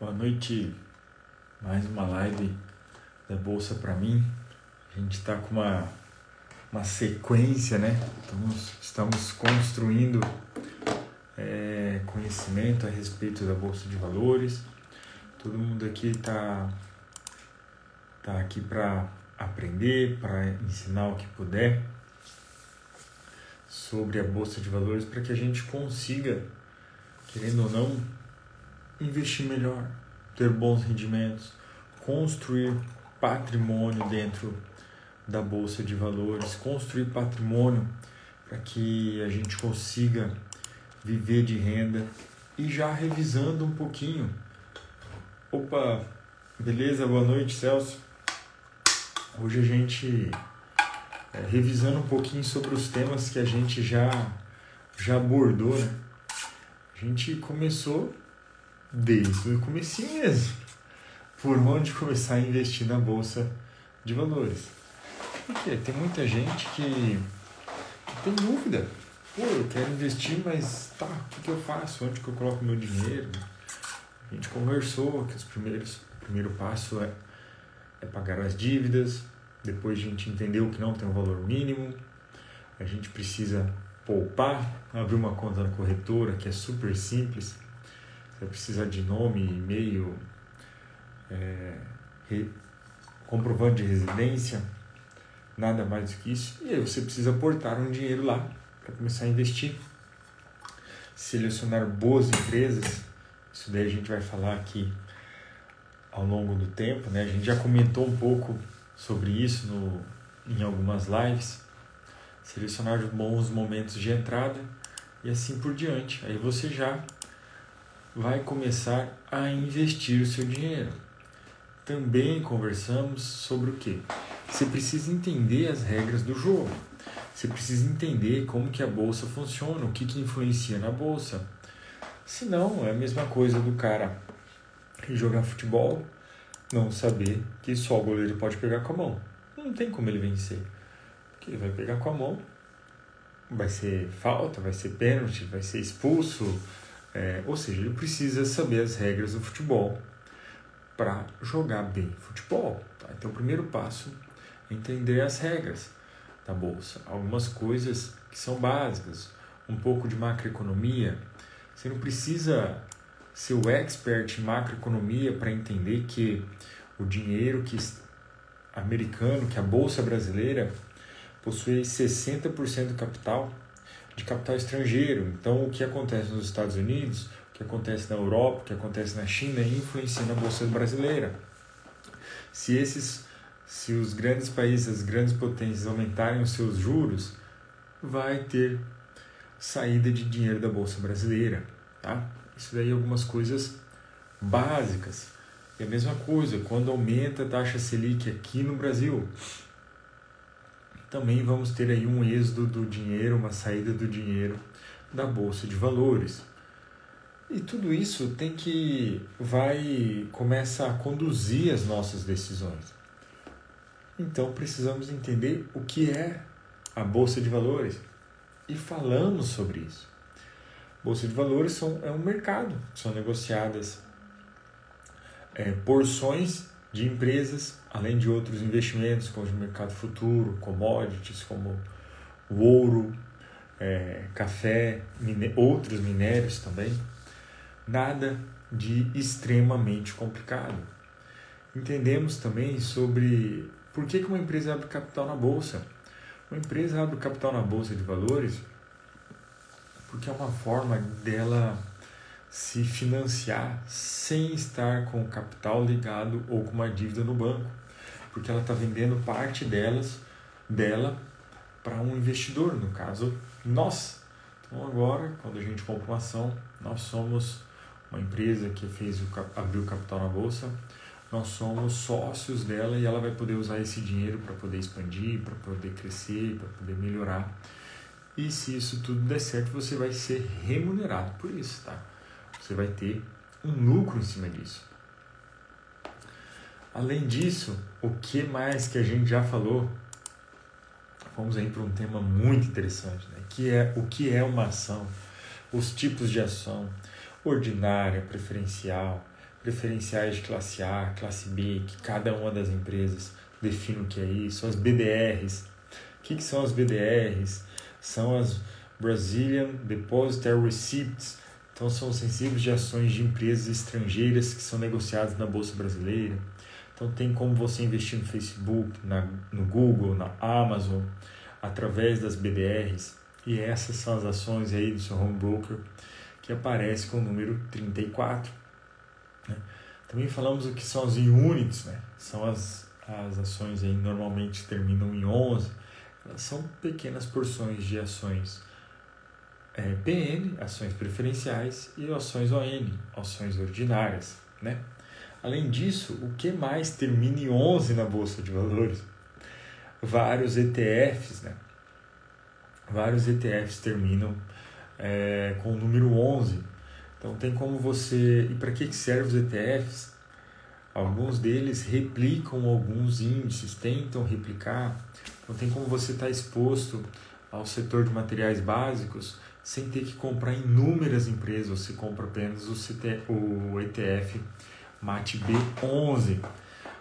Boa noite, mais uma live da Bolsa para mim. A gente está com uma, uma sequência, né? Estamos, estamos construindo é, conhecimento a respeito da Bolsa de Valores. Todo mundo aqui está tá aqui para aprender, para ensinar o que puder sobre a Bolsa de Valores para que a gente consiga, querendo ou não, investir melhor, ter bons rendimentos, construir patrimônio dentro da bolsa de valores, construir patrimônio para que a gente consiga viver de renda e já revisando um pouquinho. Opa, beleza? Boa noite, Celso. Hoje a gente é, revisando um pouquinho sobre os temas que a gente já já abordou, né? A gente começou desde o começo mesmo. Por onde começar a investir na bolsa de valores. Porque tem muita gente que, que tem dúvida. Pô, eu quero investir, mas tá, o que, que eu faço? Onde que eu coloco meu dinheiro? A gente conversou que os primeiros, o primeiro passo é, é pagar as dívidas, depois a gente entendeu que não tem um valor mínimo, a gente precisa poupar, abrir uma conta na corretora, que é super simples, vai precisar de nome, e-mail, é, re, comprovante de residência, nada mais do que isso. E aí você precisa aportar um dinheiro lá para começar a investir. Selecionar boas empresas, isso daí a gente vai falar aqui ao longo do tempo, né? A gente já comentou um pouco sobre isso no, em algumas lives. Selecionar bons momentos de entrada e assim por diante. Aí você já vai começar a investir o seu dinheiro. Também conversamos sobre o que? Você precisa entender as regras do jogo. Você precisa entender como que a bolsa funciona, o que, que influencia na bolsa. Senão é a mesma coisa do cara jogar futebol, não saber que só o goleiro pode pegar com a mão. Não tem como ele vencer. Porque ele vai pegar com a mão, vai ser falta, vai ser pênalti, vai ser expulso, é, ou seja, ele precisa saber as regras do futebol para jogar bem futebol. Tá? Então, o primeiro passo é entender as regras da bolsa. Algumas coisas que são básicas, um pouco de macroeconomia. Você não precisa ser o expert em macroeconomia para entender que o dinheiro que americano, que a bolsa brasileira possui 60% do capital de capital estrangeiro. Então, o que acontece nos Estados Unidos, o que acontece na Europa, o que acontece na China, influencia na bolsa brasileira. Se esses, se os grandes países, as grandes potências aumentarem os seus juros, vai ter saída de dinheiro da bolsa brasileira, tá? Isso daí é algumas coisas básicas. É a mesma coisa quando aumenta a taxa Selic aqui no Brasil também vamos ter aí um êxodo do dinheiro, uma saída do dinheiro da bolsa de valores. E tudo isso tem que vai começa a conduzir as nossas decisões. Então precisamos entender o que é a bolsa de valores e falamos sobre isso. Bolsa de valores são, é um mercado, são negociadas é, porções de empresas, além de outros investimentos, como o mercado futuro, commodities, como o ouro, é, café, mine outros minérios também. Nada de extremamente complicado. Entendemos também sobre por que, que uma empresa abre capital na bolsa. Uma empresa abre capital na bolsa de valores porque é uma forma dela se financiar sem estar com o capital ligado ou com uma dívida no banco, porque ela está vendendo parte delas dela para um investidor, no caso nós. Então agora, quando a gente compra uma ação, nós somos uma empresa que fez o abriu capital na bolsa, nós somos sócios dela e ela vai poder usar esse dinheiro para poder expandir, para poder crescer, para poder melhorar. E se isso tudo der certo, você vai ser remunerado por isso, tá? Você vai ter um lucro em cima disso. Além disso, o que mais que a gente já falou? Vamos aí para um tema muito interessante, né? que é o que é uma ação, os tipos de ação, ordinária, preferencial, preferenciais de classe A, classe B, que cada uma das empresas define o que é isso, as BDRs. O que, que são as BDRs? São as Brazilian Depositary Receipts, então são sensíveis de ações de empresas estrangeiras que são negociadas na bolsa brasileira. Então tem como você investir no Facebook, na, no Google, na Amazon, através das BDRs. E essas são as ações aí do seu home broker que aparece com o número 34. Né? Também falamos o que são as units, né? são as, as ações aí normalmente terminam em 11. Elas são pequenas porções de ações é, PN, ações preferenciais, e ações ON, ações ordinárias. Né? Além disso, o que mais termina em 11 na Bolsa de Valores? Vários ETFs, né? Vários ETFs terminam é, com o número 11. Então tem como você... E para que servem os ETFs? Alguns deles replicam alguns índices, tentam replicar. Então tem como você estar tá exposto ao setor de materiais básicos sem ter que comprar inúmeras empresas, você compra apenas o, CT, o ETF MAT-B11.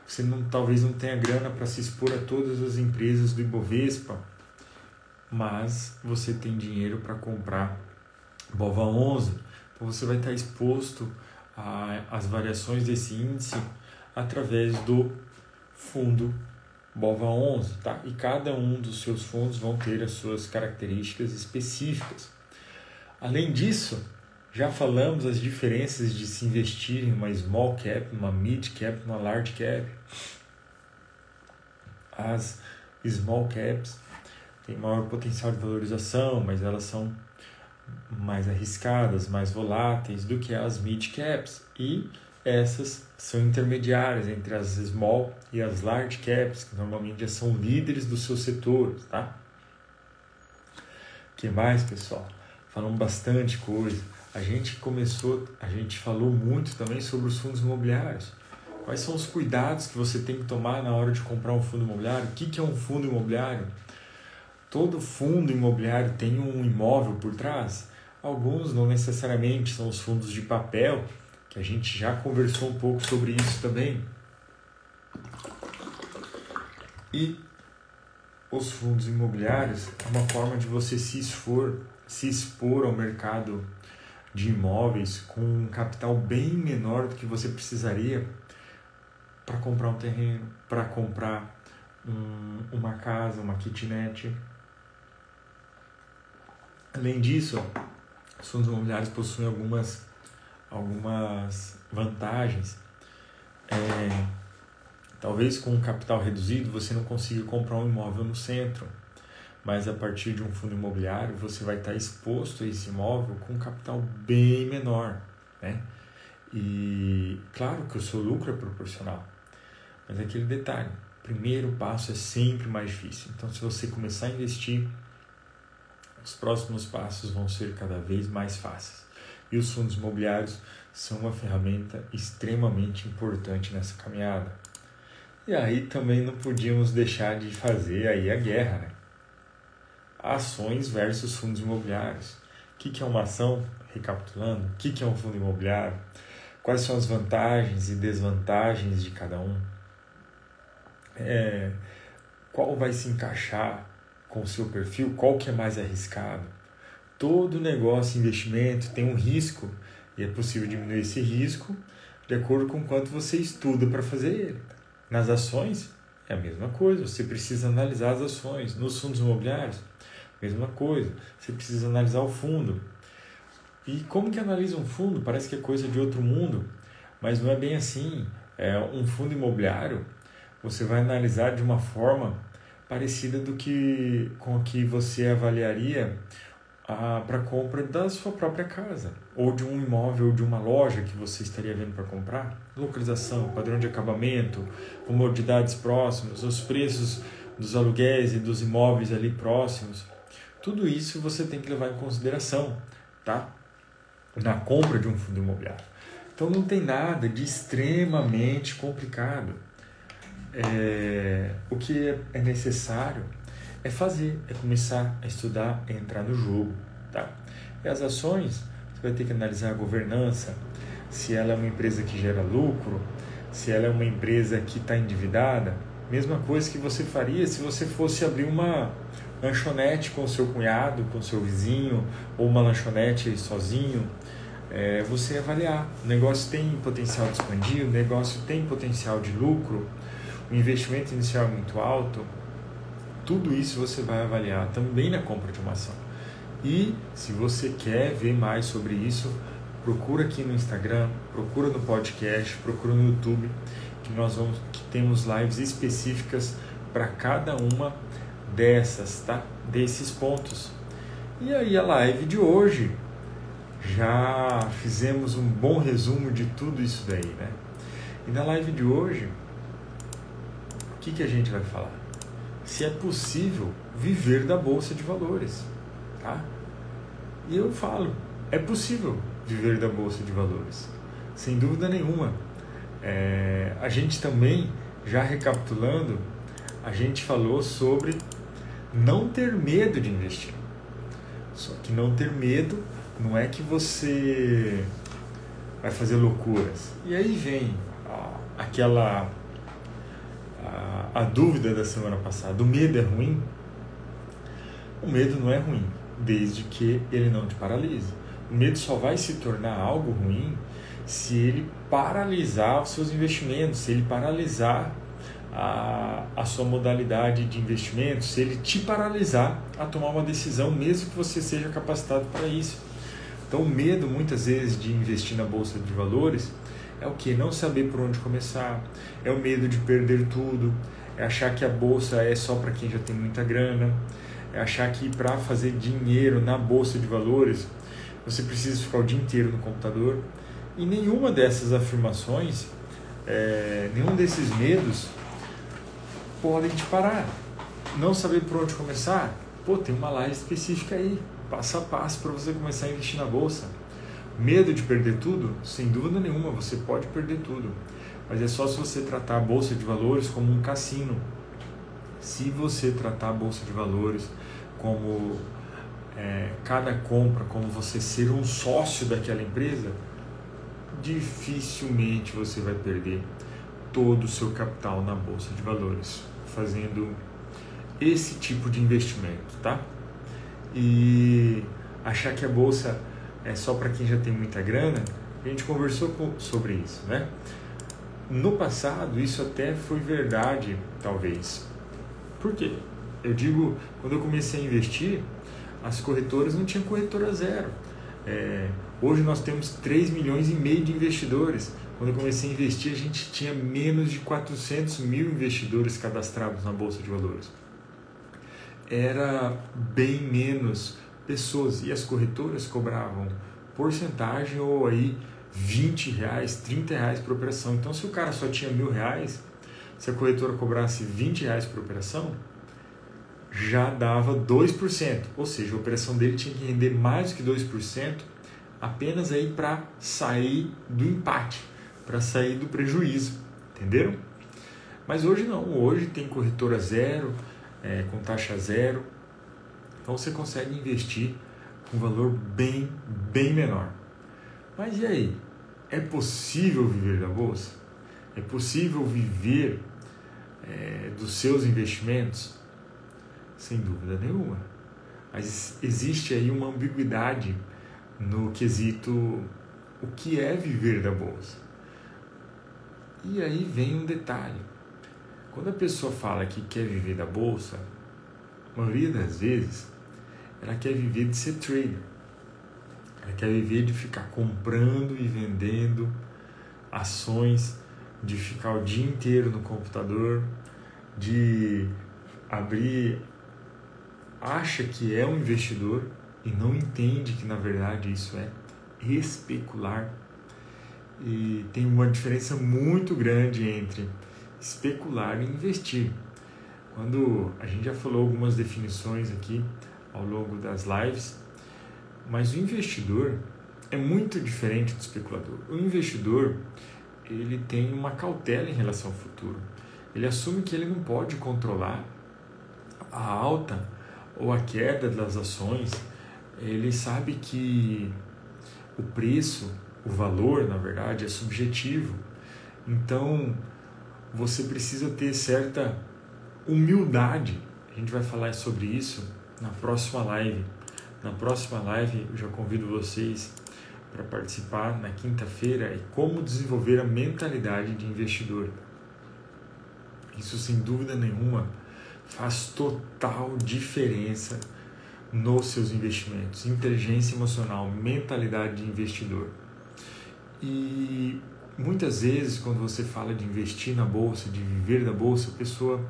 Você não, talvez não tenha grana para se expor a todas as empresas do Ibovespa, mas você tem dinheiro para comprar BOVA 11. Então você vai estar exposto às variações desse índice através do fundo BOVA 11, tá? E cada um dos seus fundos vão ter as suas características específicas. Além disso, já falamos as diferenças de se investir em uma small cap, uma mid cap, uma large cap. As small caps têm maior potencial de valorização, mas elas são mais arriscadas, mais voláteis do que as mid caps e essas são intermediárias entre as small e as large caps, que normalmente já são líderes dos seus setores, tá? que mais, pessoal? falamos bastante coisa. A gente começou, a gente falou muito também sobre os fundos imobiliários. Quais são os cuidados que você tem que tomar na hora de comprar um fundo imobiliário? O que é um fundo imobiliário? Todo fundo imobiliário tem um imóvel por trás? Alguns não necessariamente são os fundos de papel, que a gente já conversou um pouco sobre isso também. E os fundos imobiliários é uma forma de você se expor se expor ao mercado de imóveis com um capital bem menor do que você precisaria para comprar um terreno, para comprar um, uma casa, uma kitnet. Além disso, os fundos imobiliários possuem algumas, algumas vantagens. É, talvez com um capital reduzido você não consiga comprar um imóvel no centro mas a partir de um fundo imobiliário você vai estar exposto a esse imóvel com um capital bem menor, né? E claro que o seu lucro é proporcional, mas é aquele detalhe, o primeiro passo é sempre mais difícil. Então, se você começar a investir, os próximos passos vão ser cada vez mais fáceis. E os fundos imobiliários são uma ferramenta extremamente importante nessa caminhada. E aí também não podíamos deixar de fazer aí a guerra, né? Ações versus fundos imobiliários. O que é uma ação? Recapitulando, o que é um fundo imobiliário? Quais são as vantagens e desvantagens de cada um? É, qual vai se encaixar com o seu perfil? Qual que é mais arriscado? Todo negócio, investimento tem um risco e é possível diminuir esse risco de acordo com quanto você estuda para fazer ele. Nas ações é a mesma coisa, você precisa analisar as ações. Nos fundos imobiliários Mesma coisa, você precisa analisar o fundo. E como que analisa um fundo? Parece que é coisa de outro mundo, mas não é bem assim. É um fundo imobiliário, você vai analisar de uma forma parecida do que com a que você avaliaria para compra da sua própria casa ou de um imóvel ou de uma loja que você estaria vendo para comprar. Localização, padrão de acabamento, comodidades próximas, os preços dos aluguéis e dos imóveis ali próximos. Tudo isso você tem que levar em consideração, tá? Na compra de um fundo imobiliário. Então não tem nada de extremamente complicado. É, o que é necessário é fazer, é começar a estudar, é entrar no jogo, tá? E as ações, você vai ter que analisar a governança, se ela é uma empresa que gera lucro, se ela é uma empresa que está endividada. Mesma coisa que você faria se você fosse abrir uma lanchonete com seu cunhado, com seu vizinho, ou uma lanchonete sozinho. É, você avaliar. O negócio tem potencial de expandir, o negócio tem potencial de lucro, o investimento inicial é muito alto. Tudo isso você vai avaliar também na compra de uma ação. E se você quer ver mais sobre isso, procura aqui no Instagram, procura no podcast, procura no YouTube, que nós vamos que temos lives específicas para cada uma dessas, tá? Desses pontos. E aí a live de hoje já fizemos um bom resumo de tudo isso daí, né? E na live de hoje, o que, que a gente vai falar? Se é possível viver da bolsa de valores, tá? E eu falo, é possível viver da bolsa de valores, sem dúvida nenhuma. É, a gente também, já recapitulando, a gente falou sobre não ter medo de investir. Só que não ter medo não é que você vai fazer loucuras. E aí vem aquela a, dúvida da semana passada. O medo é ruim? O medo não é ruim desde que ele não te paralise. O medo só vai se tornar algo ruim se ele paralisar os seus investimentos, se ele paralisar a, a sua modalidade de investimento, se ele te paralisar a tomar uma decisão, mesmo que você seja capacitado para isso. Então, o medo muitas vezes de investir na bolsa de valores é o que? Não saber por onde começar, é o medo de perder tudo, é achar que a bolsa é só para quem já tem muita grana, é achar que para fazer dinheiro na bolsa de valores você precisa ficar o dia inteiro no computador. E nenhuma dessas afirmações, é, nenhum desses medos podem te parar. Não saber por onde começar? Pô, tem uma live específica aí, passo a passo para você começar a investir na bolsa. Medo de perder tudo? Sem dúvida nenhuma, você pode perder tudo. Mas é só se você tratar a bolsa de valores como um cassino. Se você tratar a bolsa de valores como é, cada compra, como você ser um sócio daquela empresa, dificilmente você vai perder todo o seu capital na bolsa de valores, fazendo esse tipo de investimento, tá? E achar que a bolsa é só para quem já tem muita grana, a gente conversou sobre isso, né? No passado, isso até foi verdade, talvez. Por quê? Eu digo, quando eu comecei a investir, as corretoras não tinham corretora zero. É, hoje nós temos 3 milhões e meio de investidores. Quando eu comecei a investir, a gente tinha menos de 400 mil investidores cadastrados na Bolsa de Valores. Era bem menos pessoas e as corretoras cobravam porcentagem ou aí 20 reais, 30 reais por operação. Então, se o cara só tinha mil reais, se a corretora cobrasse 20 reais por operação, já dava 2%, ou seja, a operação dele tinha que render mais do que 2% apenas aí para sair do empate, para sair do prejuízo, entenderam? Mas hoje não, hoje tem corretora zero, é, com taxa zero, então você consegue investir com um valor bem, bem menor. Mas e aí? É possível viver da bolsa? É possível viver é, dos seus investimentos? Sem dúvida nenhuma. Mas existe aí uma ambiguidade no quesito o que é viver da bolsa. E aí vem um detalhe. Quando a pessoa fala que quer viver da bolsa, a maioria das vezes ela quer viver de ser trader. Ela quer viver de ficar comprando e vendendo ações, de ficar o dia inteiro no computador, de abrir acha que é um investidor e não entende que na verdade isso é especular. E tem uma diferença muito grande entre especular e investir. Quando a gente já falou algumas definições aqui ao longo das lives, mas o investidor é muito diferente do especulador. O investidor ele tem uma cautela em relação ao futuro. Ele assume que ele não pode controlar a alta ou a queda das ações, ele sabe que o preço o valor, na verdade, é subjetivo. Então, você precisa ter certa humildade. A gente vai falar sobre isso na próxima live. Na próxima live, eu já convido vocês para participar na quinta-feira é como desenvolver a mentalidade de investidor. Isso, sem dúvida nenhuma, faz total diferença nos seus investimentos. Inteligência emocional, mentalidade de investidor. E muitas vezes, quando você fala de investir na bolsa, de viver da bolsa, a pessoa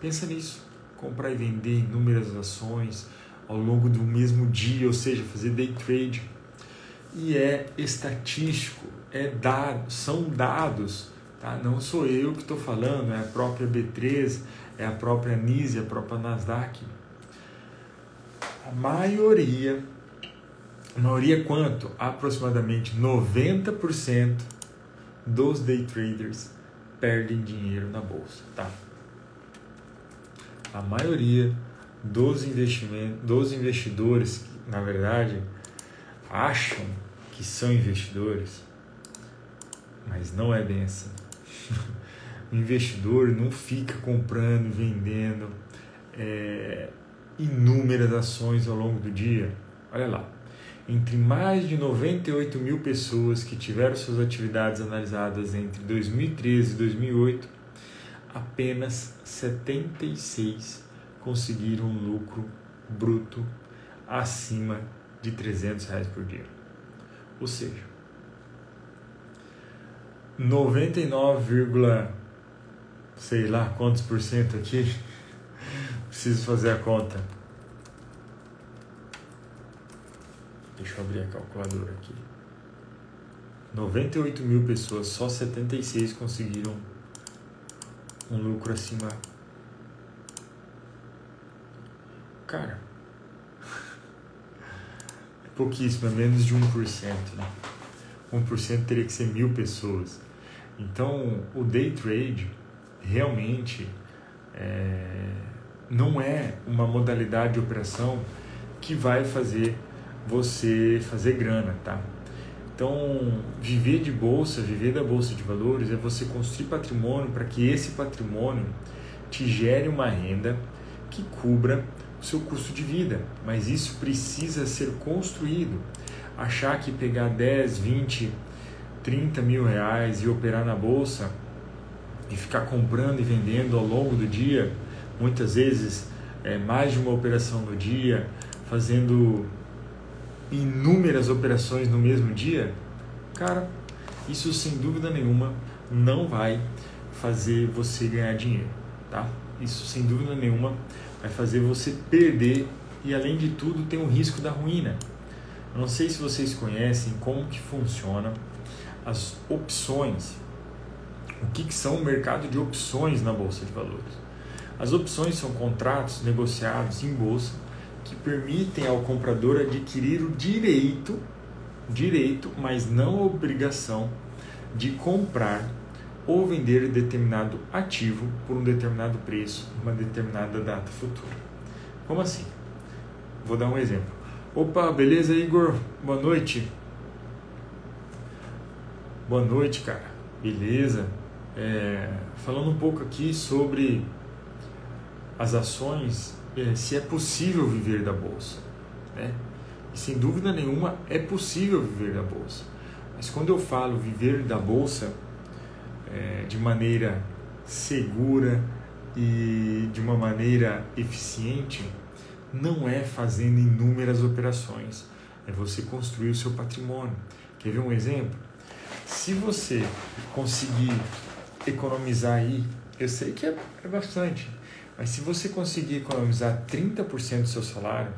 pensa nisso: comprar e vender inúmeras ações ao longo do mesmo dia, ou seja, fazer day trade. E é estatístico, é dado, são dados, tá? não sou eu que estou falando, é a própria B3, é a própria NISE, a própria Nasdaq. A maioria a maioria quanto? Aproximadamente 90% dos day traders perdem dinheiro na bolsa, tá? A maioria dos investimentos, dos investidores, que, na verdade, acham que são investidores, mas não é bem assim. o investidor não fica comprando vendendo é, inúmeras ações ao longo do dia. Olha lá, entre mais de 98 mil pessoas que tiveram suas atividades analisadas entre 2013 e 2008, apenas 76 conseguiram um lucro bruto acima de 300 reais por dia. Ou seja, 99, sei lá quantos por cento aqui, preciso fazer a conta Deixa eu abrir a calculadora aqui. 98 mil pessoas, só 76 conseguiram um lucro acima. Cara, é pouquíssimo, é menos de 1%. Né? 1% teria que ser mil pessoas. Então, o day trade realmente é, não é uma modalidade de operação que vai fazer você fazer grana, tá? Então, viver de bolsa, viver da bolsa de valores é você construir patrimônio para que esse patrimônio te gere uma renda que cubra o seu custo de vida. Mas isso precisa ser construído. Achar que pegar 10, 20, 30 mil reais e operar na bolsa e ficar comprando e vendendo ao longo do dia, muitas vezes é, mais de uma operação no dia, fazendo inúmeras operações no mesmo dia, cara, isso sem dúvida nenhuma não vai fazer você ganhar dinheiro, tá? Isso sem dúvida nenhuma vai fazer você perder e além de tudo tem o risco da ruína. Eu não sei se vocês conhecem como que funciona as opções. O que, que são o mercado de opções na bolsa de valores? As opções são contratos negociados em bolsa que permitem ao comprador adquirir o direito, direito, mas não a obrigação de comprar ou vender determinado ativo por um determinado preço, uma determinada data futura. Como assim? Vou dar um exemplo. Opa, beleza, Igor? Boa noite. Boa noite, cara. Beleza? É, falando um pouco aqui sobre as ações é, se é possível viver da bolsa. Né? E sem dúvida nenhuma é possível viver da bolsa. Mas quando eu falo viver da bolsa é, de maneira segura e de uma maneira eficiente, não é fazendo inúmeras operações, é você construir o seu patrimônio. Quer ver um exemplo? Se você conseguir economizar aí, eu sei que é, é bastante, mas se você conseguir economizar 30% do seu salário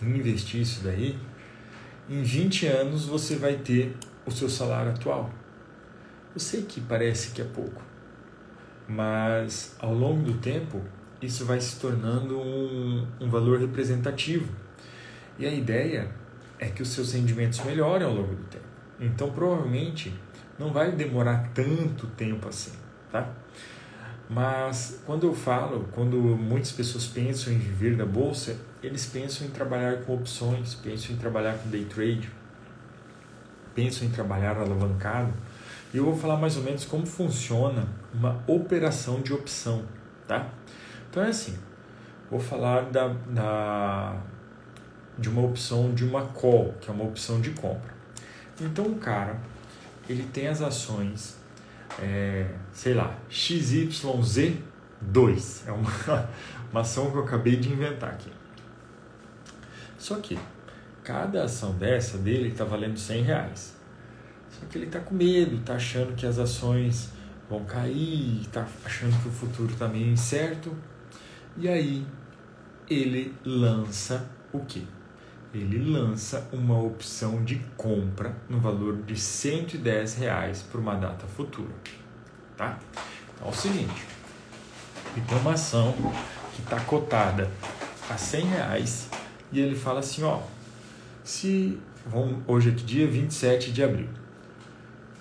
e investir isso daí, em 20 anos você vai ter o seu salário atual. Eu sei que parece que é pouco, mas ao longo do tempo isso vai se tornando um, um valor representativo. E a ideia é que os seus rendimentos melhorem ao longo do tempo. Então provavelmente não vai demorar tanto tempo assim, tá? Mas quando eu falo, quando muitas pessoas pensam em viver da bolsa, eles pensam em trabalhar com opções, pensam em trabalhar com day trade. pensam em trabalhar alavancado, e eu vou falar mais ou menos como funciona uma operação de opção, tá? Então é assim, vou falar da, da de uma opção de uma call, que é uma opção de compra. Então o cara, ele tem as ações, é, sei lá, XYZ2, é uma, uma ação que eu acabei de inventar aqui. Só que cada ação dessa dele está valendo 100 reais. Só que ele está com medo, está achando que as ações vão cair, está achando que o futuro está meio incerto. E aí ele lança o quê? Ele lança uma opção de compra no valor de 110 reais para uma data futura. Tá? Então é o seguinte, tem uma ação que está cotada a 100 reais e ele fala assim, ó, se vamos, hoje é dia 27 de abril,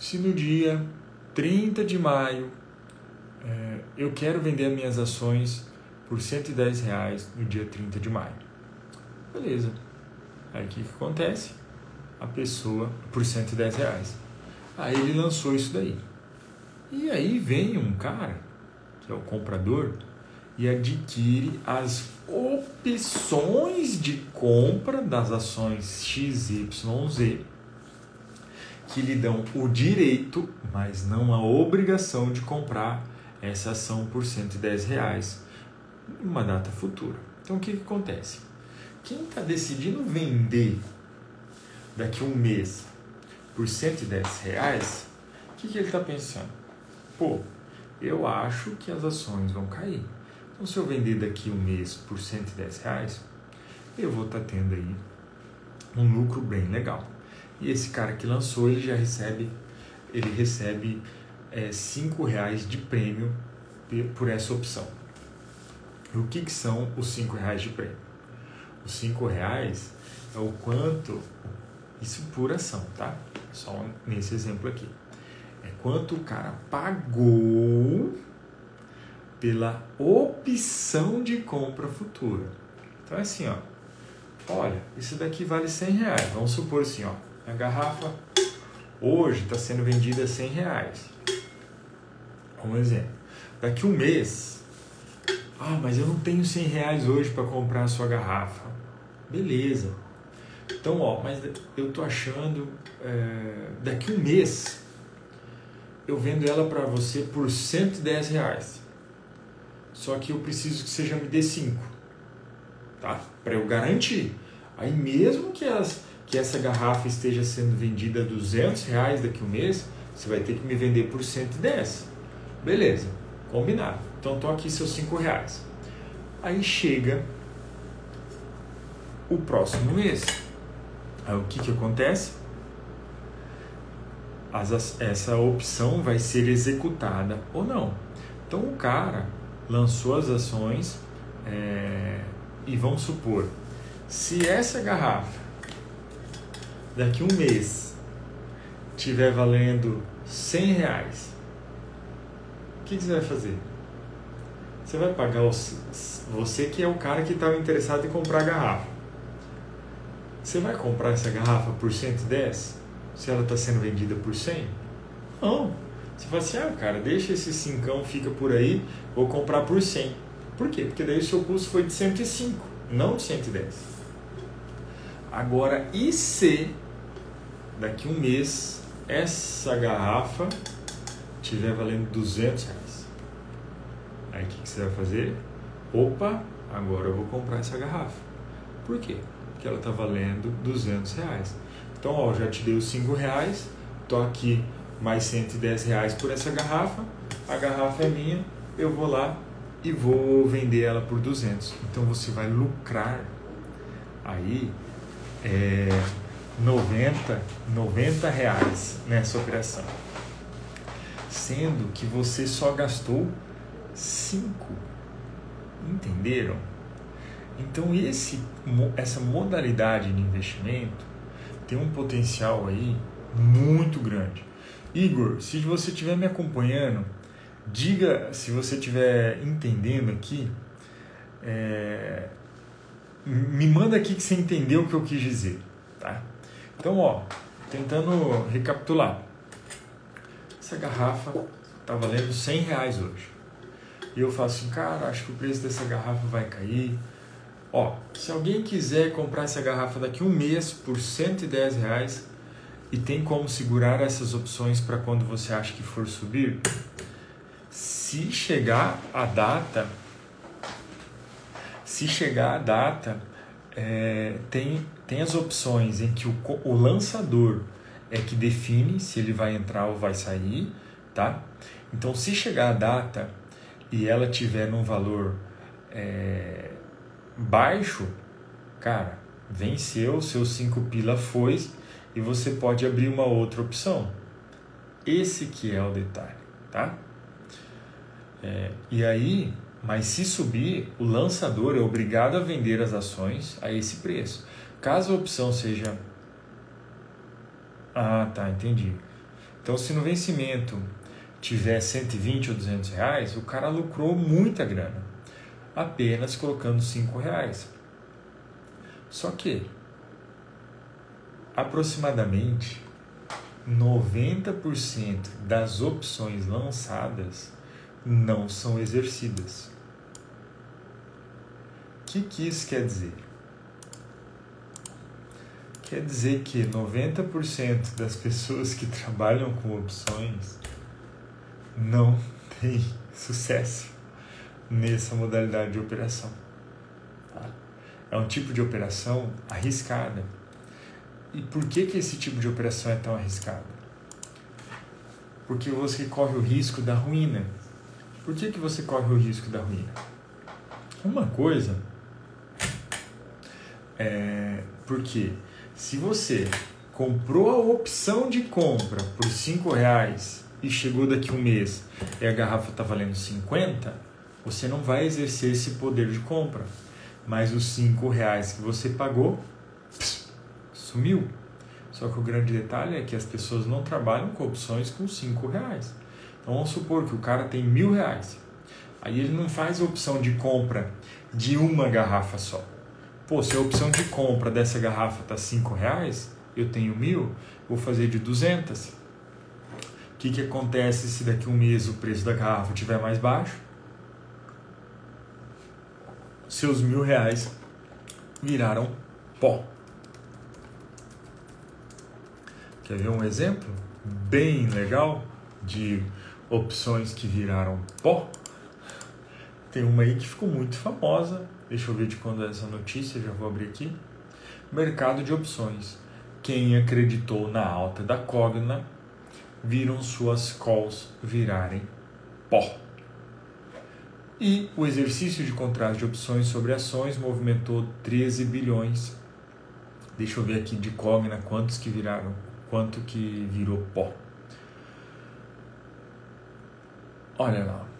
se no dia 30 de maio é, eu quero vender as minhas ações por 110 reais no dia 30 de maio. Beleza. Aí o que, que acontece? A pessoa por 110 reais. Aí ele lançou isso daí. E aí vem um cara, que é o comprador, e adquire as opções de compra das ações XYZ que lhe dão o direito, mas não a obrigação de comprar essa ação por 110 reais em uma data futura. Então o que, que acontece? Quem está decidindo vender daqui a um mês por 110 reais, o que, que ele está pensando? Pô, eu acho que as ações vão cair. Então se eu vender daqui a um mês por 110 reais, eu vou estar tá tendo aí um lucro bem legal. E esse cara que lançou, ele já recebe, ele recebe é, cinco reais de prêmio por essa opção. O que, que são os cinco reais de prêmio? Os cinco reais é o quanto, isso por ação, tá? Só nesse exemplo aqui. É quanto o cara pagou pela opção de compra futura. Então é assim, ó. Olha, isso daqui vale 100 reais. Vamos supor assim, ó. A garrafa hoje está sendo vendida a 100 reais. Um exemplo. Daqui um mês, ah, mas eu não tenho 100 reais hoje para comprar a sua garrafa. Beleza. Então, ó, mas eu tô achando é, daqui um mês eu vendo ela para você por 110 reais. Só que eu preciso que você já me dê 5, tá? Para eu garantir. Aí mesmo que as que essa garrafa esteja sendo vendida a 200 reais daqui a um mês, você vai ter que me vender por 110. Beleza, combinado. Então tô aqui seus 5 reais. Aí chega o próximo mês. Aí o que, que acontece? As, essa opção vai ser executada ou não. Então o cara lançou as ações é, e vamos supor, se essa garrafa daqui um mês tiver valendo 100 reais, o que, que você vai fazer? Você vai pagar os, você que é o cara que estava interessado em comprar a garrafa. Você vai comprar essa garrafa por 110 se ela está sendo vendida por 100? Não. Você fala assim, ah, cara, deixa esse cincão, fica por aí, vou comprar por 100. Por quê? Porque daí o seu custo foi de 105, não de 110. Agora, e se daqui um mês essa garrafa estiver valendo 200 reais. Aí o que, que você vai fazer? Opa, agora eu vou comprar essa garrafa. Por quê? Porque ela está valendo 200 reais. Então, ó, já te dei os 5 reais, tô aqui mais 110 reais por essa garrafa, a garrafa é minha, eu vou lá e vou vender ela por 200. Então você vai lucrar aí é, 90, 90 reais nessa operação, sendo que você só gastou 5. Entenderam? Então esse, essa modalidade de investimento tem um potencial aí muito grande. Igor, se você estiver me acompanhando, diga se você estiver entendendo aqui, é, me manda aqui que você entendeu o que eu quis dizer, tá? Então, ó, tentando recapitular. Essa garrafa tá valendo 100 reais hoje. E eu falo assim, cara, acho que o preço dessa garrafa vai cair. Ó, se alguém quiser comprar essa garrafa daqui um mês por 110 reais e tem como segurar essas opções para quando você acha que for subir, se chegar a data, se chegar a data, é, tem, tem as opções em que o, o lançador é que define se ele vai entrar ou vai sair, tá? Então, se chegar a data e ela tiver num valor é, baixo, cara, venceu, seus 5 pila foi e você pode abrir uma outra opção. Esse que é o detalhe, tá? É, e aí, mas se subir, o lançador é obrigado a vender as ações a esse preço. Caso a opção seja. Ah, tá, entendi. Então, se no vencimento tiver 120 ou 200 reais, o cara lucrou muita grana, apenas colocando 5 reais. Só que, aproximadamente 90% das opções lançadas não são exercidas. O que, que isso quer dizer? Quer dizer que 90% das pessoas que trabalham com opções não têm sucesso nessa modalidade de operação. Tá? É um tipo de operação arriscada. E por que, que esse tipo de operação é tão arriscado? Porque você corre o risco da ruína por que, que você corre o risco da ruína? Uma coisa é porque se você comprou a opção de compra por cinco reais e chegou daqui um mês e a garrafa está valendo 50, você não vai exercer esse poder de compra. Mas os cinco reais que você pagou sumiu. Só que o grande detalhe é que as pessoas não trabalham com opções com cinco reais. Então vamos supor que o cara tem mil reais. Aí ele não faz a opção de compra de uma garrafa só. Pô, se a opção de compra dessa garrafa tá cinco reais, eu tenho mil, vou fazer de duzentas. O que, que acontece se daqui a um mês o preço da garrafa estiver mais baixo? Seus mil reais viraram pó. Quer ver um exemplo bem legal de opções que viraram pó. Tem uma aí que ficou muito famosa. Deixa eu ver de quando é essa notícia, já vou abrir aqui. Mercado de opções. Quem acreditou na alta da Cogna viram suas calls virarem pó. E o exercício de contrato de opções sobre ações movimentou 13 bilhões. Deixa eu ver aqui de Cogna quantos que viraram, quanto que virou pó. Olha lá.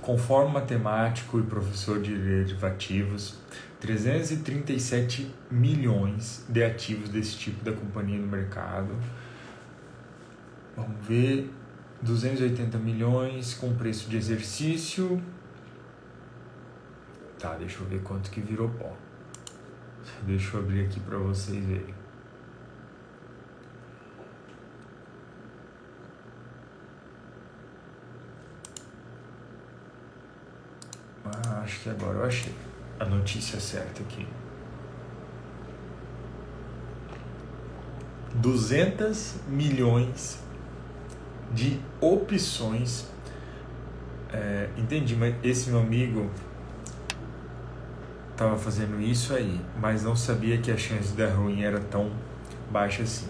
Conforme matemático e professor de derivativos, 337 milhões de ativos desse tipo da companhia no mercado. Vamos ver. 280 milhões com preço de exercício. Tá, deixa eu ver quanto que virou pó. Deixa eu abrir aqui para vocês verem. Ah, acho que agora eu achei a notícia certa aqui. 200 milhões de opções. É, entendi, mas esse meu amigo estava fazendo isso aí, mas não sabia que a chance da ruim era tão baixa assim.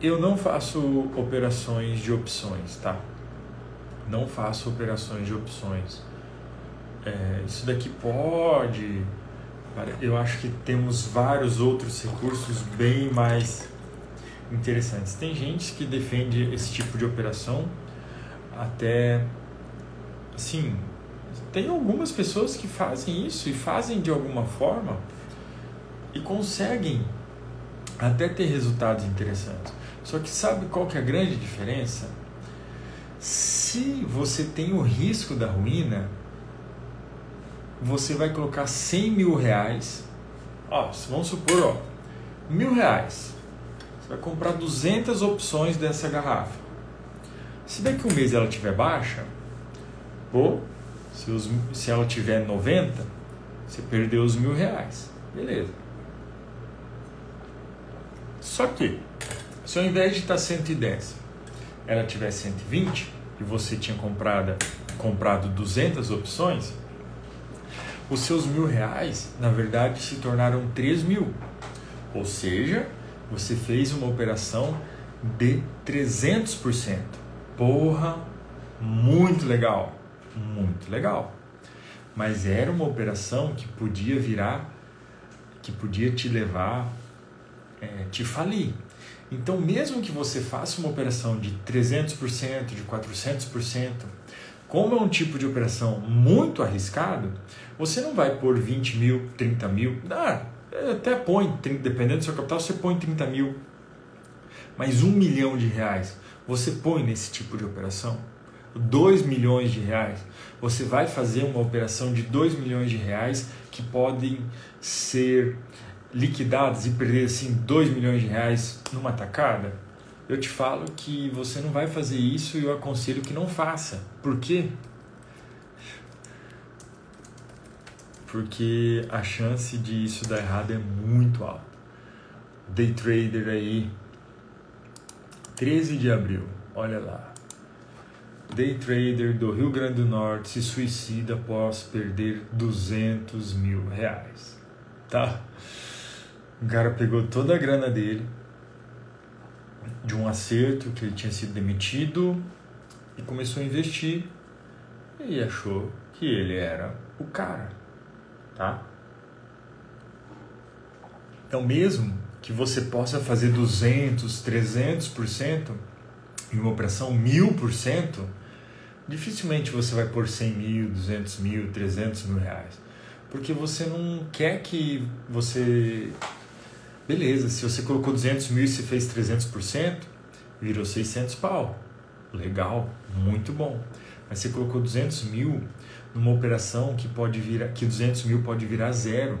Eu não faço operações de opções, tá? Não faço operações de opções é, isso daqui pode. Eu acho que temos vários outros recursos bem mais interessantes. Tem gente que defende esse tipo de operação até assim, tem algumas pessoas que fazem isso e fazem de alguma forma e conseguem até ter resultados interessantes. Só que sabe qual que é a grande diferença? Se você tem o risco da ruína, você vai colocar 100 mil reais. Ó, vamos supor, ó, mil reais. Você vai comprar 200 opções dessa garrafa. Se daqui um mês ela tiver baixa, pô, se, os, se ela tiver 90, você perdeu os mil reais. Beleza. Só que, se ao invés de estar 110, ela tiver 120 e você tinha comprado, comprado 200 opções, os seus mil reais, na verdade, se tornaram 3 mil. Ou seja, você fez uma operação de 300%. Porra, muito legal, muito legal. Mas era uma operação que podia virar, que podia te levar, é, te falir. Então, mesmo que você faça uma operação de 300%, de 400%, como é um tipo de operação muito arriscado, você não vai pôr 20 mil, 30 mil, ah, até põe, dependendo do seu capital, você põe 30 mil. Mas um milhão de reais, você põe nesse tipo de operação? 2 milhões de reais, você vai fazer uma operação de 2 milhões de reais que podem ser liquidados e perder assim 2 milhões de reais numa tacada, eu te falo que você não vai fazer isso e eu aconselho que não faça. Por quê? Porque a chance de isso dar errado é muito alta. Day trader aí, 13 de abril, olha lá. Day trader do Rio Grande do Norte se suicida após perder 200 mil reais. Tá? O cara pegou toda a grana dele de um acerto que ele tinha sido demitido e começou a investir e achou que ele era o cara, tá? Então mesmo que você possa fazer 200, 300% em uma operação 1000%, dificilmente você vai pôr 100 mil, 200 mil, 300 mil reais. Porque você não quer que você Beleza, se você colocou 200 mil e você fez 300%, virou 600 pau. Legal, muito bom. Mas você colocou 200 mil numa operação que pode virar, que 200 mil pode virar zero.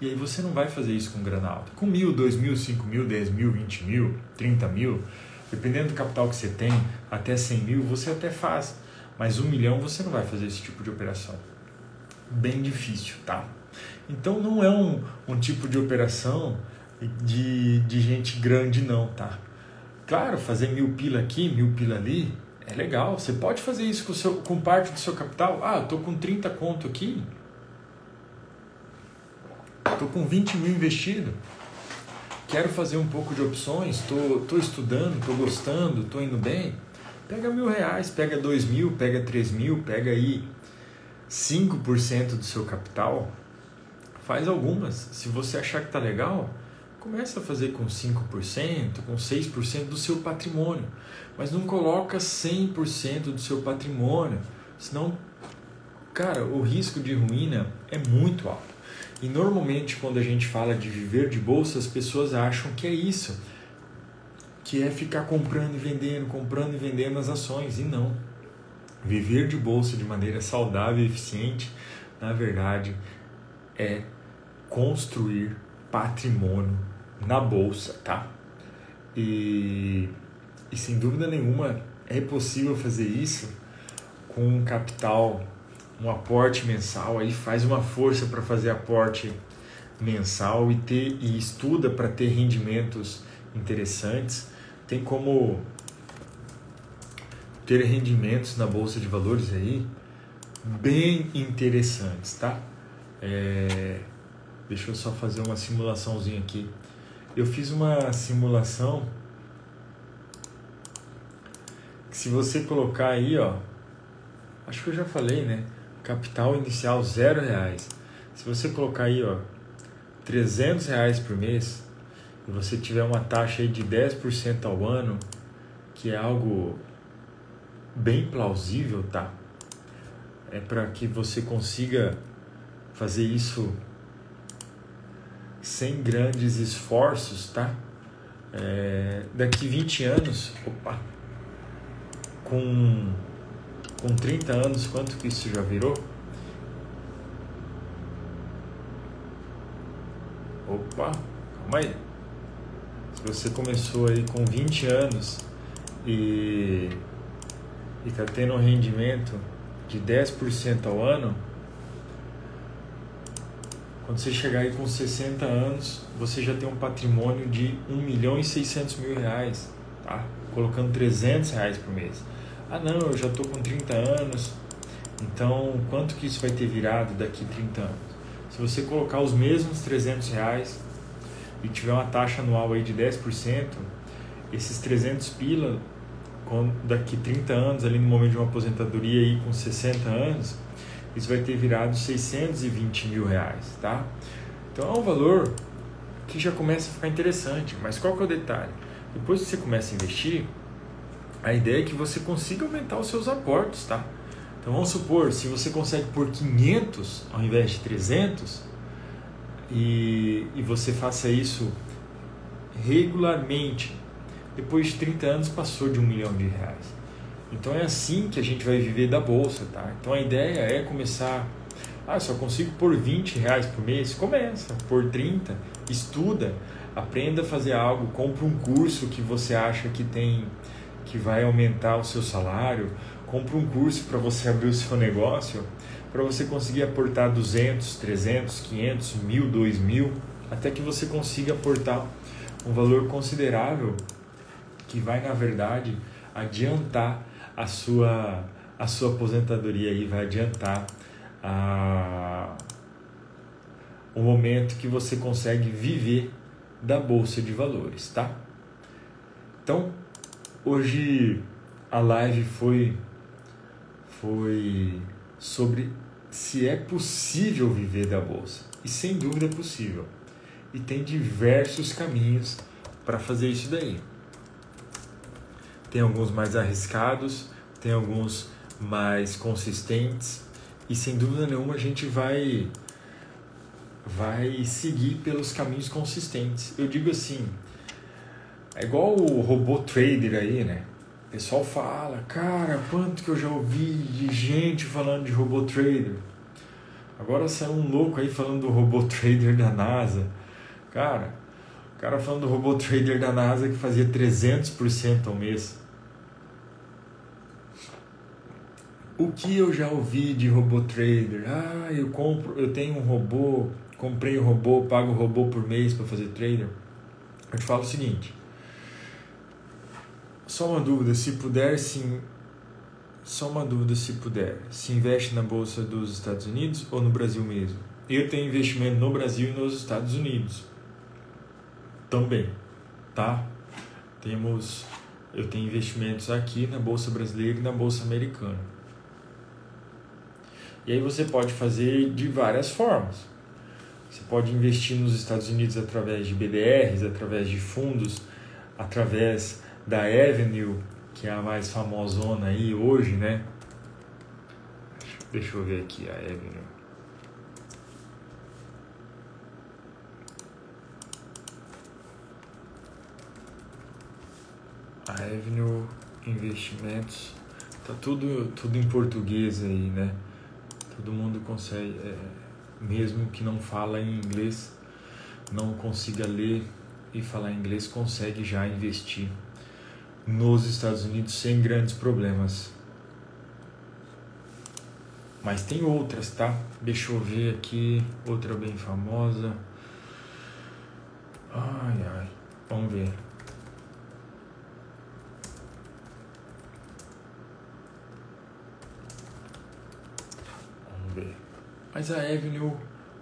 E aí você não vai fazer isso com grana alta. Com mil, dois mil, cinco mil, dez mil, vinte mil, trinta mil, dependendo do capital que você tem, até 100 mil você até faz. Mas um milhão você não vai fazer esse tipo de operação. Bem difícil, tá? Então não é um, um tipo de operação de, de gente grande não, tá? Claro, fazer mil pila aqui, mil pila ali, é legal. Você pode fazer isso com, seu, com parte do seu capital. Ah, eu tô com 30 conto aqui. Tô com 20 mil investido. Quero fazer um pouco de opções, tô, tô estudando, tô gostando, tô indo bem. Pega mil reais, pega dois mil, pega três mil, pega aí 5% do seu capital Faz algumas. Se você achar que está legal, começa a fazer com 5%, com 6% do seu patrimônio. Mas não coloca 100% do seu patrimônio. Senão, cara, o risco de ruína é muito alto. E normalmente quando a gente fala de viver de bolsa, as pessoas acham que é isso. Que é ficar comprando e vendendo, comprando e vendendo as ações. E não. Viver de bolsa de maneira saudável e eficiente, na verdade, é construir patrimônio na bolsa, tá? E, e sem dúvida nenhuma é possível fazer isso com um capital, um aporte mensal, aí faz uma força para fazer aporte mensal e ter e estuda para ter rendimentos interessantes. Tem como ter rendimentos na bolsa de valores aí bem interessantes, tá? É, Deixa eu só fazer uma simulaçãozinha aqui. Eu fiz uma simulação que se você colocar aí, ó, acho que eu já falei, né? Capital inicial zero reais. Se você colocar aí, ó, 300 reais por mês e você tiver uma taxa aí de 10% ao ano, que é algo bem plausível, tá? É para que você consiga fazer isso sem grandes esforços, tá? É, daqui 20 anos, opa, com, com 30 anos, quanto que isso já virou? Opa, calma aí. você começou aí com 20 anos e está tendo um rendimento de 10% ao ano, quando você chegar aí com 60 anos, você já tem um patrimônio de 1 milhão e 600 mil reais, tá? Colocando 300 reais por mês. Ah não, eu já estou com 30 anos, então quanto que isso vai ter virado daqui 30 anos? Se você colocar os mesmos 300 reais e tiver uma taxa anual aí de 10%, esses 300 pila, daqui 30 anos, ali no momento de uma aposentadoria aí com 60 anos, isso vai ter virado 620 mil reais, tá? Então é um valor que já começa a ficar interessante. Mas qual que é o detalhe? Depois que você começa a investir, a ideia é que você consiga aumentar os seus aportes, tá? Então vamos supor, se você consegue por 500 ao invés de 300 e, e você faça isso regularmente, depois de 30 anos passou de um milhão de reais. Então é assim que a gente vai viver da bolsa, tá? Então a ideia é começar. Ah, só consigo por 20 reais por mês? Começa, por 30, estuda, aprenda a fazer algo, compra um curso que você acha que tem que vai aumentar o seu salário, compra um curso para você abrir o seu negócio, para você conseguir aportar 200, 300, 500, mil, dois mil, até que você consiga aportar um valor considerável que vai na verdade adiantar a sua, a sua aposentadoria aí, vai adiantar a, o momento que você consegue viver da bolsa de valores, tá? Então, hoje a live foi foi sobre se é possível viver da bolsa. E sem dúvida é possível. E tem diversos caminhos para fazer isso daí. Tem alguns mais arriscados, tem alguns mais consistentes e sem dúvida nenhuma a gente vai vai seguir pelos caminhos consistentes. Eu digo assim, é igual o robô trader aí, né? O pessoal fala, cara, quanto que eu já ouvi de gente falando de robô trader. Agora saiu um louco aí falando do robô trader da NASA. Cara, o cara falando do robô trader da NASA que fazia 300% ao mês. O que eu já ouvi de robô trader? Ah, eu compro, eu tenho um robô, comprei um robô, pago o robô por mês para fazer trader. Eu te falo o seguinte. Só uma dúvida, se puder, sim. Só uma dúvida, se puder. Se investe na bolsa dos Estados Unidos ou no Brasil mesmo? Eu tenho investimento no Brasil e nos Estados Unidos. Também, tá? Temos eu tenho investimentos aqui na bolsa brasileira e na bolsa americana. E aí você pode fazer de várias formas. Você pode investir nos Estados Unidos através de BDRs, através de fundos, através da Avenue, que é a mais famosona aí hoje, né? Deixa eu ver aqui a Avenue. A Avenue Investimentos. Tá tudo, tudo em português aí, né? Todo mundo consegue, é, mesmo que não fala em inglês, não consiga ler e falar inglês, consegue já investir nos Estados Unidos sem grandes problemas. Mas tem outras, tá? Deixa eu ver aqui, outra bem famosa. Ai, ai, vamos ver. Mas a Avenue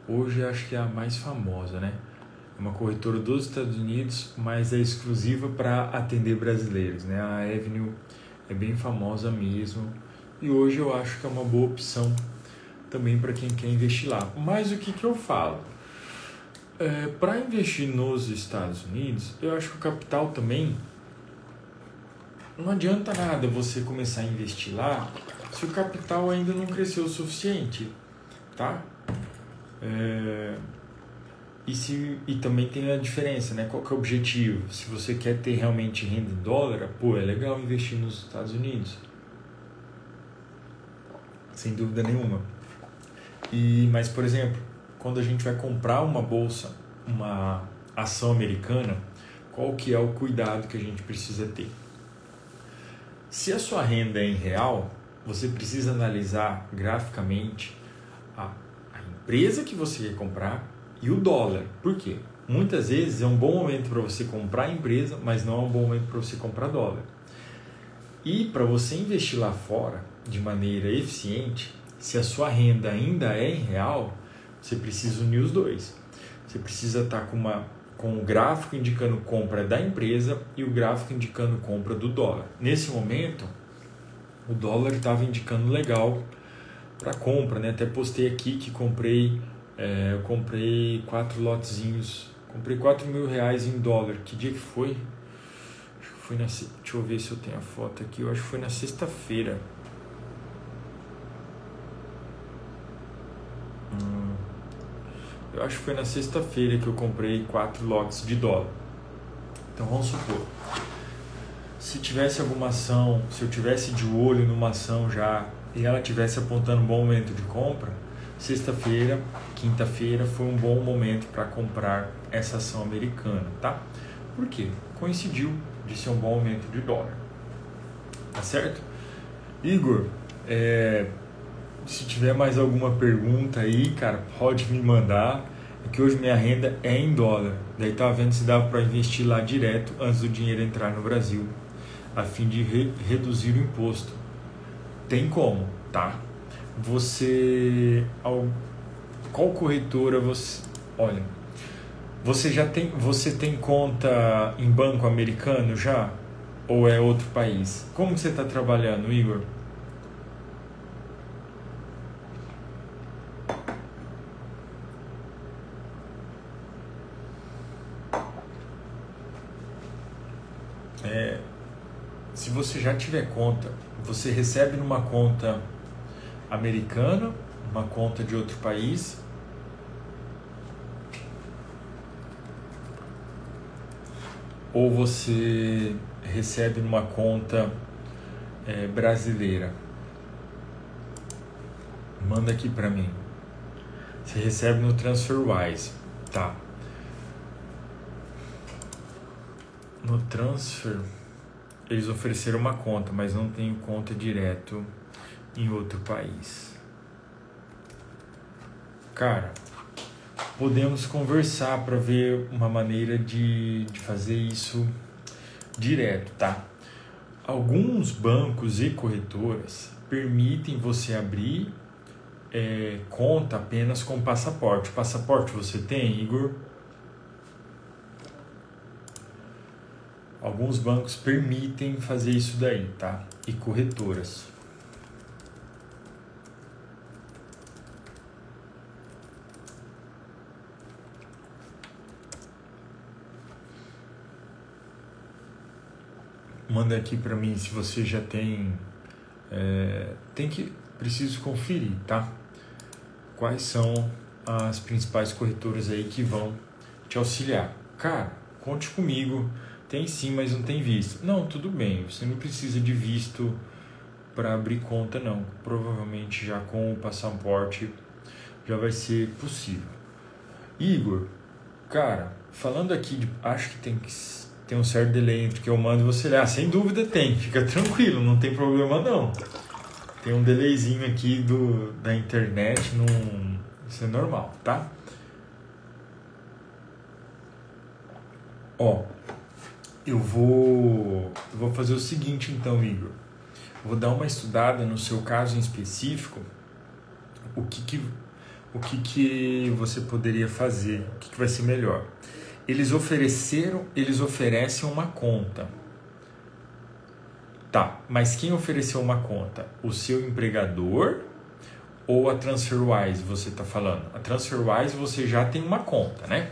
hoje acho que é a mais famosa, né? É uma corretora dos Estados Unidos, mas é exclusiva para atender brasileiros, né? A Avenue é bem famosa mesmo e hoje eu acho que é uma boa opção também para quem quer investir lá. Mas o que, que eu falo? É, para investir nos Estados Unidos, eu acho que o capital também não adianta nada você começar a investir lá se o capital ainda não cresceu o suficiente tá? É, e, se, e também tem a diferença, né? Qual que é o objetivo? Se você quer ter realmente renda em dólar, pô, é legal investir nos Estados Unidos. Sem dúvida nenhuma. E, mas, por exemplo, quando a gente vai comprar uma bolsa, uma ação americana, qual que é o cuidado que a gente precisa ter. Se a sua renda é em real, você precisa analisar graficamente a, a empresa que você quer comprar e o dólar. Por quê? Muitas vezes é um bom momento para você comprar a empresa, mas não é um bom momento para você comprar dólar. E para você investir lá fora de maneira eficiente, se a sua renda ainda é em real, você precisa unir os dois. Você precisa estar tá com, uma, com o gráfico indicando compra da empresa e o gráfico indicando compra do dólar. Nesse momento, o dólar estava indicando legal para compra, né? Até postei aqui que comprei, é, eu comprei quatro lotezinhos, comprei 4 mil reais em dólar. Que dia que foi? Acho que foi na, deixa eu ver se eu tenho a foto aqui. Eu acho que foi na sexta-feira. Hum, eu acho que foi na sexta-feira que eu comprei quatro lotes de dólar. Então vamos supor, se tivesse alguma ação, se eu tivesse de olho numa ação já e ela tivesse apontando um bom momento de compra, sexta-feira, quinta-feira foi um bom momento para comprar essa ação americana, tá? Por quê? Coincidiu de ser um bom momento de dólar. Tá certo? Igor, é, se tiver mais alguma pergunta aí, cara, pode me mandar. É que hoje minha renda é em dólar. Daí tava vendo se dava para investir lá direto antes do dinheiro entrar no Brasil, a fim de re reduzir o imposto. Tem como, tá? Você qual corretora você, olha, você já tem, você tem conta em banco americano já ou é outro país? Como você está trabalhando, Igor? você já tiver conta, você recebe numa conta americana, uma conta de outro país. Ou você recebe numa conta é, brasileira. Manda aqui para mim. Você recebe no TransferWise, tá? No Transfer eles ofereceram uma conta, mas não tenho conta direto em outro país. Cara, podemos conversar para ver uma maneira de, de fazer isso direto, tá? Alguns bancos e corretoras permitem você abrir é, conta apenas com passaporte. Passaporte você tem, Igor? Alguns bancos permitem fazer isso daí, tá? E corretoras. Manda aqui para mim se você já tem. É, tem que. Preciso conferir, tá? Quais são as principais corretoras aí que vão te auxiliar. Cara, conte comigo tem sim, mas não tem visto. Não, tudo bem, você não precisa de visto para abrir conta, não. Provavelmente já com o passaporte já vai ser possível. Igor, cara, falando aqui, de, acho que tem tem um certo delay entre que eu mando e você ler. Ah, sem dúvida tem, fica tranquilo, não tem problema não. Tem um delayzinho aqui do, da internet, não, isso é normal, tá? Ó, eu vou, eu vou fazer o seguinte então, Igor. vou dar uma estudada no seu caso em específico, o que, que, o que, que você poderia fazer, o que, que vai ser melhor. Eles ofereceram, eles oferecem uma conta. Tá, mas quem ofereceu uma conta? O seu empregador ou a TransferWise você está falando? A TransferWise você já tem uma conta, né?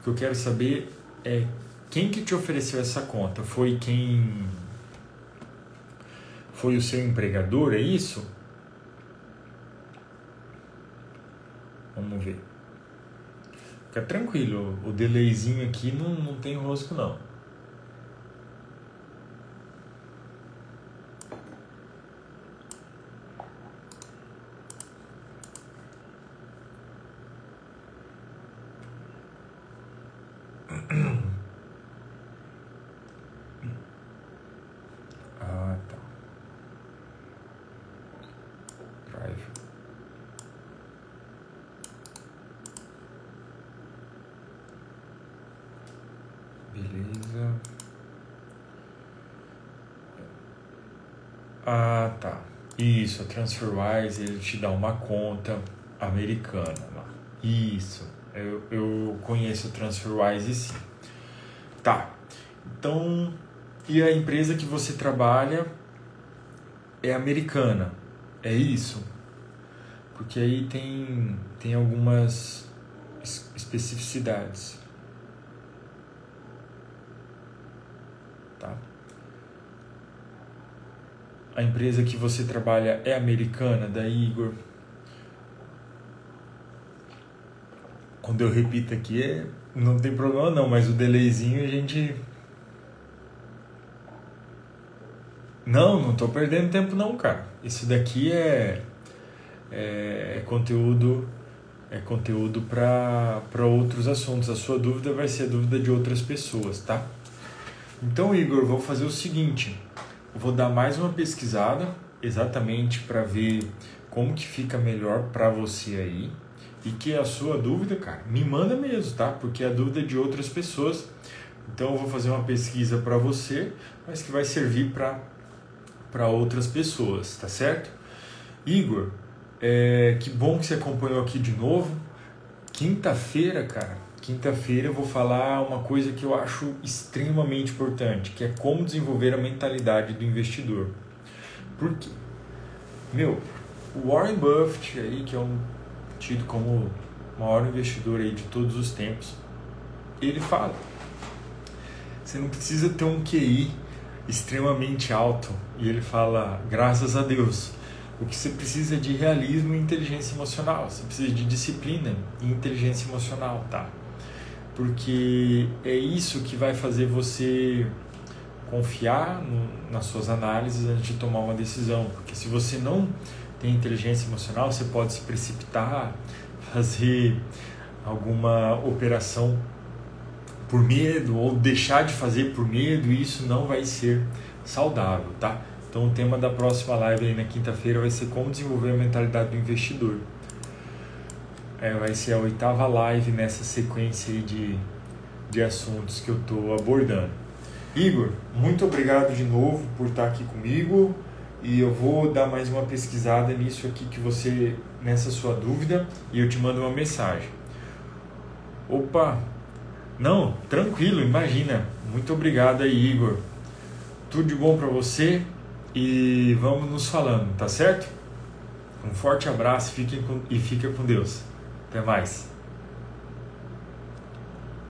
O que eu quero saber é quem que te ofereceu essa conta? Foi quem. Foi o seu empregador, é isso? Vamos ver. Fica tranquilo, o delayzinho aqui não, não tem rosco não. Beleza. Ah, tá. Isso, a TransferWise ele te dá uma conta americana lá. Isso, eu, eu conheço a TransferWise sim. Tá, então, e a empresa que você trabalha é americana, é isso? Porque aí tem, tem algumas especificidades. Tá? A empresa que você trabalha é americana, da Igor. Quando eu repito aqui, é, não tem problema não, mas o delayzinho a gente Não, não estou perdendo tempo não, cara. Isso daqui é, é, é conteúdo é conteúdo para outros assuntos. A sua dúvida vai ser a dúvida de outras pessoas, tá? Então, Igor, vou fazer o seguinte. Vou dar mais uma pesquisada exatamente para ver como que fica melhor para você aí e que a sua dúvida, cara, me manda mesmo, tá? Porque é a dúvida de outras pessoas. Então eu vou fazer uma pesquisa para você, mas que vai servir para para outras pessoas, tá certo? Igor, é, que bom que você acompanhou aqui de novo. Quinta-feira, cara, quinta-feira eu vou falar uma coisa que eu acho extremamente importante, que é como desenvolver a mentalidade do investidor. Porque, meu, o Warren Buffett aí, que é um tido como o maior investidor aí de todos os tempos, ele fala: você não precisa ter um QI extremamente alto e ele fala: graças a Deus. O que você precisa é de realismo e inteligência emocional. Você precisa de disciplina e inteligência emocional, tá? Porque é isso que vai fazer você confiar no, nas suas análises antes de tomar uma decisão. Porque se você não tem inteligência emocional, você pode se precipitar, fazer alguma operação por medo ou deixar de fazer por medo, e isso não vai ser saudável, tá? Então o tema da próxima live aí na quinta-feira vai ser como desenvolver a mentalidade do investidor. É, vai ser a oitava live nessa sequência de, de assuntos que eu estou abordando. Igor, muito obrigado de novo por estar aqui comigo e eu vou dar mais uma pesquisada nisso aqui que você nessa sua dúvida e eu te mando uma mensagem. Opa, não, tranquilo, imagina. Muito obrigado aí, Igor. Tudo de bom para você e vamos nos falando, tá certo? Um forte abraço fiquem com, e fica com Deus. Até mais.